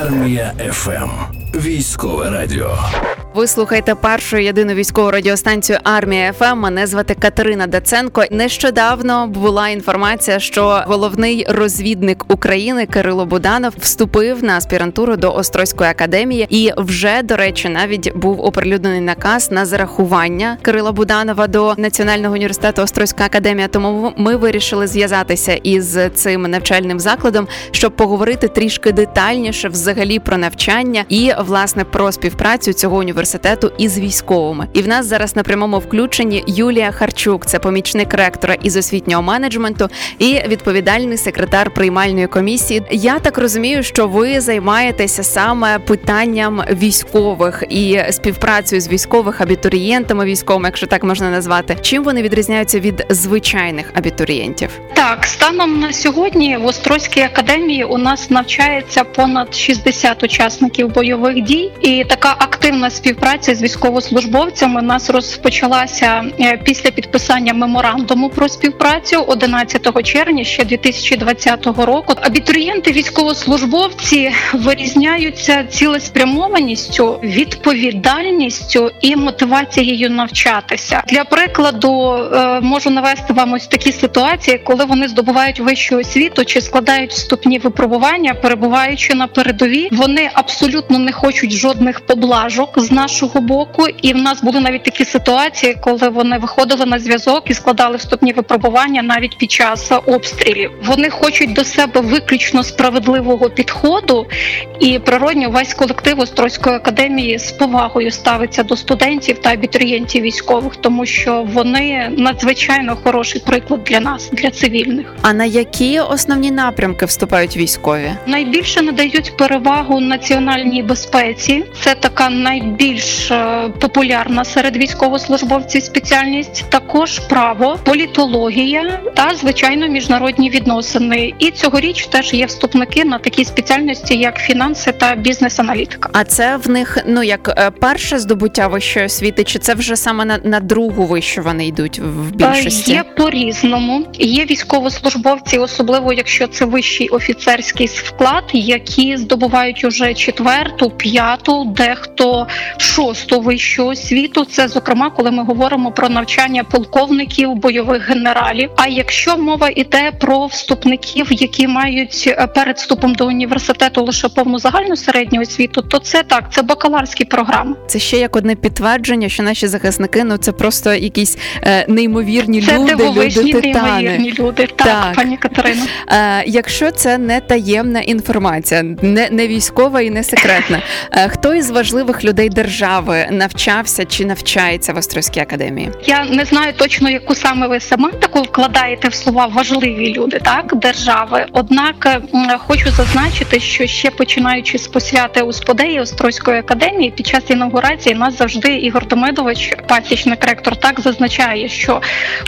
Армія ФМ. Військове радіо. Ви слухаєте першу єдину військову радіостанцію Армія ФМ. Мене звати Катерина Даценко. Нещодавно була інформація, що головний розвідник України Кирило Буданов вступив на аспірантуру до Острозької академії, і вже до речі, навіть був оприлюднений наказ на зарахування Кирила Буданова до Національного університету Острозька академія. Тому ми вирішили зв'язатися із цим навчальним закладом, щоб поговорити трішки детальніше взагалі про навчання і власне про співпрацю цього університету із військовими. І в нас зараз на прямому включенні Юлія Харчук, це помічник ректора із освітнього менеджменту і відповідальний секретар приймальної комісії. Я так розумію, що ви займаєтеся саме питанням військових і співпрацею з військових абітурієнтами, військовими, якщо так можна назвати. Чим вони відрізняються від звичайних абітурієнтів? Так, станом на сьогодні в Острозькій академії у нас навчається понад 60 учасників бойових дій, і така активна співпраця з військовослужбовцями у нас розпочалася е, після підписання меморандуму про співпрацю 11 червня ще 2020 року. Абітурієнти військовослужбовці вирізняються цілеспрямованістю, відповідальністю і мотивацією навчатися. Для прикладу е, можу навести вам ось такі ситуації, коли вони здобувають вищу освіту чи складають вступні випробування, перебуваючи на передовій, вони абсолютно не хочуть жодних поблажок нашого боку. І в нас були навіть такі ситуації, коли вони виходили на зв'язок і складали вступні випробування навіть під час обстрілів. Вони хочуть до себе виключно справедливого підходу, і природньо весь колектив Острозької академії з повагою ставиться до студентів та абітурієнтів військових, тому що вони надзвичайно хороший приклад для нас, для цивільних. А на які основні напрямки вступають військові? Найбільше надають перевагу національній безпеці. Це така найбільш е, популярна серед військовослужбовців спеціальність. Також право, політологія та звичайно міжнародні відносини. І цьогоріч теж є вступники на такі спеціальності, як фінанси та бізнес-аналітика. А це в них ну як е, перше здобуття вищої освіти, чи це вже саме на, на другу вищу вони йдуть в більшості? Е, Є по-різному. Є військовослужбовці, особливо якщо це вищий офіцерський вклад, які здобувають уже четверту, п'яту, дехто шосту вищу освіту. Це зокрема, коли ми говоримо про навчання полковників, бойових генералів. А якщо мова йде про вступників, які мають е, перед вступом до університету лише повну загальну середню освіту, то це так, це бакаларські програми. Це ще як одне підтвердження, що наші захисники ну це просто якісь е, неймовірні Це люди, люди титани. неймовірні люди. Так, Так. пані Катерино. Е, якщо це не таємна інформація, не, не військова і не секретна, е, хто із важливих людей держави навчався чи навчається в Острозькій академії? Я не знаю точно, яку саме ви семантику вкладаєте в слова важливі люди, так держави. Однак хочу зазначити, що ще починаючи з посвяти у сподеї Острозької академії, під час інаугурації нас завжди Ігор Домидович, пасічник ректор, так зазначає, що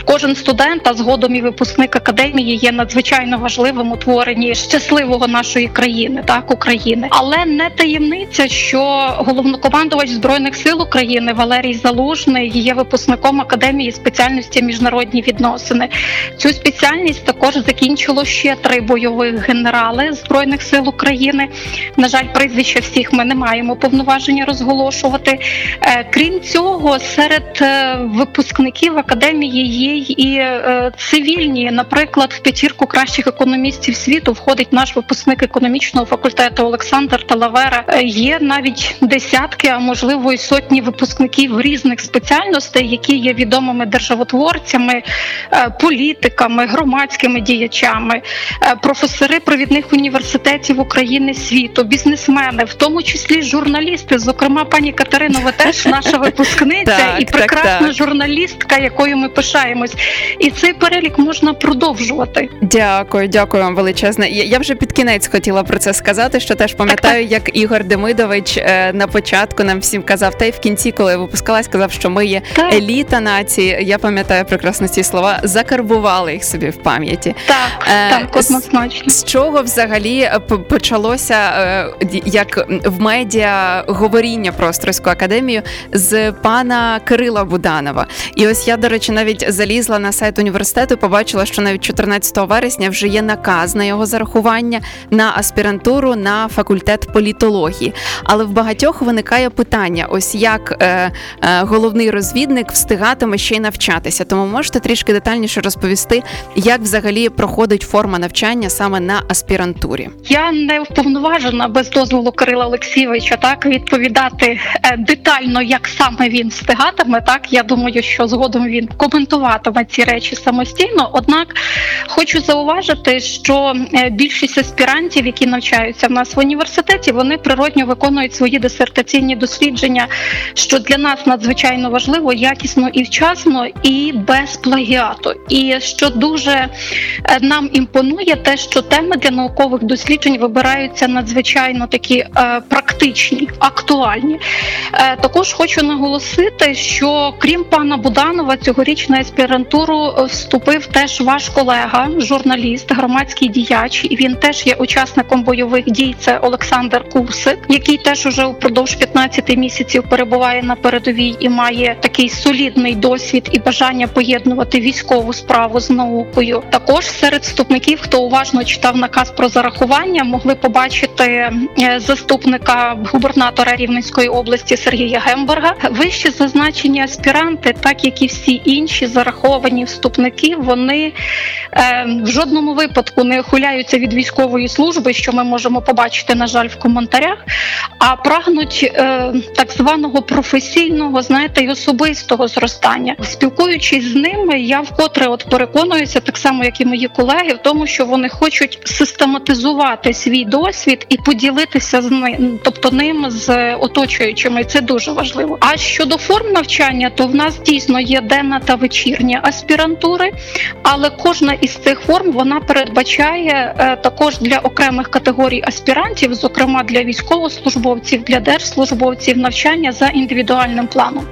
кожен студент, а згодом і випускник академії є надзвичайно важливим у творенні щасливого нашої країни, так України, але не таємниця, що головнокомандувач збройних сил України Валерій Залужний є випускником академії спеціальності міжнародні відносини. Цю спеціальність також закінчило ще три бойових генерали збройних сил України. На жаль, прізвища всіх ми не маємо повноваження розголошувати. Е, Крім цього, серед е, випускників академії є і е, цивільні. Наприклад, в п'ятірку кращих економістів світу входить наш випускник економічного факультету Олександр Талавера. Є навіть десятки, а можливо і сотні випускників різних спеціальностей, які є відомими державотворцями, е, політиками, громадськими діячами, е, професори провідних університетів України світу, бізнесмени, в тому числі журналісти. Зокрема, пані Катерино, ви теж наша випускниця і прекрасна журналістка, якою ми пишаємось. І цей перелік можна продовжувати. Дякую, дякую вам величезне. Я, я вже під кінець хотіла про це сказати, що теж пам'ятаю, як Ігор Демидович е, на початку нам всім казав. Та й в кінці, коли я випускалась, казав, що ми є Так. еліта нації. Я пам'ятаю прекрасно ці слова, закарбували їх собі в пам'яті. Так, Е, так, однозначно. З чого взагалі е, почалося е, як в медіа говоріння про Острозьку академію з пана Кирила Буданова? І ось я, до речі, навіть залізла на сайт університету, побачила, що навіть 14 вересня вже є наказ на його зарахування на аспірантуру на факультет політології. Але в багатьох виникає питання: ось як е, е, головний розвідник встигатиме ще й навчатися. Тому можете трішки детальніше розповісти, як взагалі проходить форма навчання саме на аспірантурі. Я не вповноважена без дозволу Кирила Олексійовича так відповідати е, детально, як саме він встигатиме. Так я думаю, що згодом він коментуватиме ці речі самостійно. Однак хочу зауважити, що е, більшість аспірантів, які навчаються в нас в університеті, вони природньо виконують свої дисертаційні дослідження, що для нас надзвичайно важливо, якісно і вчасно, і без плагіату. І що дуже е, нам імпонує, те, що теми для наукових досліджень вибираються надзвичайно такі е, практичні, актуальні. Е, також хочу наголосити, що крім пана Буданова, цьогоріч на аспірантуру вступив теж ваш колега, журналіст, громадський діяч. І він теж є учасником бойових дій. Це Олександр Кусик, який теж уже упродовж 15 місяців перебуває на передовій і має такий солідний досвід і бажання поєднувати військову справу з наукою. Також серед вступників, хто уважно читав наказ про зарахування, могли побачити е, заступника губернатора Рівненської області Сергія Гемберга. Вище зазначені аспіранти, так як і всі інші зараховані вступники, вони е, в жодному випадку не ухиляються від військової служби, що ми можемо побачити, на жаль, в коментарях, а прагнуть е, так званого професійного, знаєте, і особистого зростання. Спілкуючись з ними, я вкотре от переконуюся, так само як і мої колеги, в тому, що вони хочуть систематизувати свій досвід і поділитися з ним, тобто ним з оточуючими. Це дуже важливо. А щодо форм навчання, то в нас дійсно є денна та вечірня аспірантури, але кожна із цих форм вона передбачає е, також для окремих категорій аспірантів, зокрема для військовослужбовців, для держслужбовців, навчання за індивідуальним планом.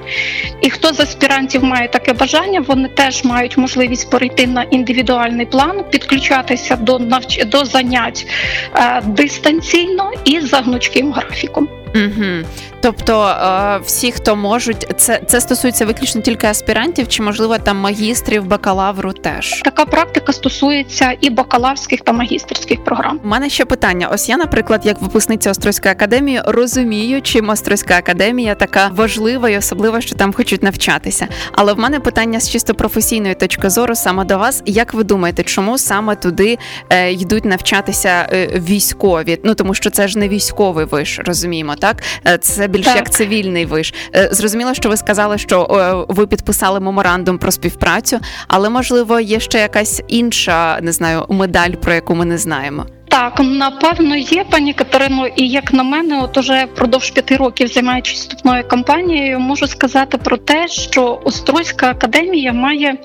І хто з аспірантів має таке бажання, вони теж мають можливість перейти на індивідуальний план, підключатися до навч... до занять е, дистанційно і за гнучким графіком. Угу. Тобто е, всі, хто можуть, це, це стосується виключно тільки аспірантів, чи можливо там магістрів, бакалавру теж. Така практика стосується і бакалаврських та магістерських програм. У мене ще питання. Ось я, наприклад, як випускниця Острозької академії, розумію, чим Острозька академія така важлива і особлива, що там хочуть навчатися. Але в мене питання з чисто професійної точки зору саме до вас. Як ви думаєте, чому саме туди е, йдуть навчатися е, військові? Ну тому що це ж не військовий виш, розуміємо, так Е, це більш Так. як цивільний виш. Е, зрозуміло, що ви сказали, що е, ви підписали меморандум про співпрацю, але можливо є ще якась інша, не знаю, медаль, про яку ми не знаємо. Так, напевно, є пані Катерино, і як на мене, от уже впродовж п'яти років займаючись вступною кампанією, можу сказати про те, що Острозька академія має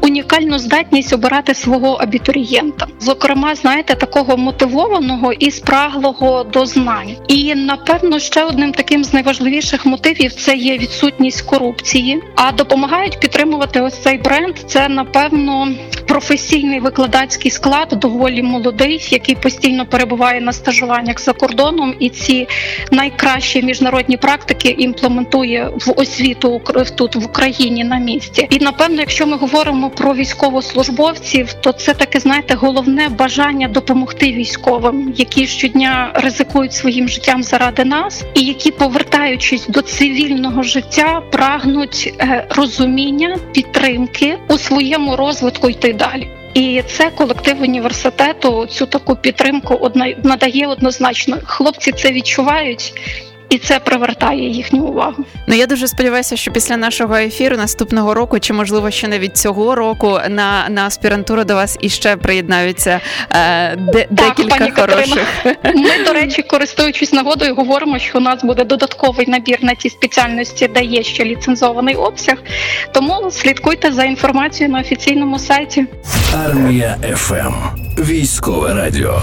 унікальну здатність обирати свого абітурієнта, зокрема, знаєте, такого мотивованого і спраглого до знань. І напевно, ще одним таким з найважливіших мотивів це є відсутність корупції. А допомагають підтримувати ось цей бренд. Це напевно професійний викладацький склад, доволі молодий, який постійно перебуває на стажуваннях за кордоном, і ці найкращі міжнародні практики імплементує в освіту тут в Україні на місці. І напевно, якщо ми говоримо про військовослужбовців, то це таке, знаєте, головне бажання допомогти військовим, які щодня ризикують своїм життям заради нас, і які, повертаючись до цивільного життя, прагнуть е, розуміння, підтримки у своєму розвитку йти далі. І це колектив університету цю таку підтримку надає однозначно. Хлопці це відчувають, і це привертає їхню увагу. Ну я дуже сподіваюся, що після нашого ефіру наступного року, чи можливо ще навіть цього року, на, на аспірантуру до вас іще приєднаються е, де, Так, декілька пані хороших. Ми, до речі, користуючись нагодою, говоримо, що у нас буде додатковий набір на ті спеціальності, де є ще ліцензований обсяг. Тому слідкуйте за інформацією на офіційному сайті. Армія ФМ. Військове радіо.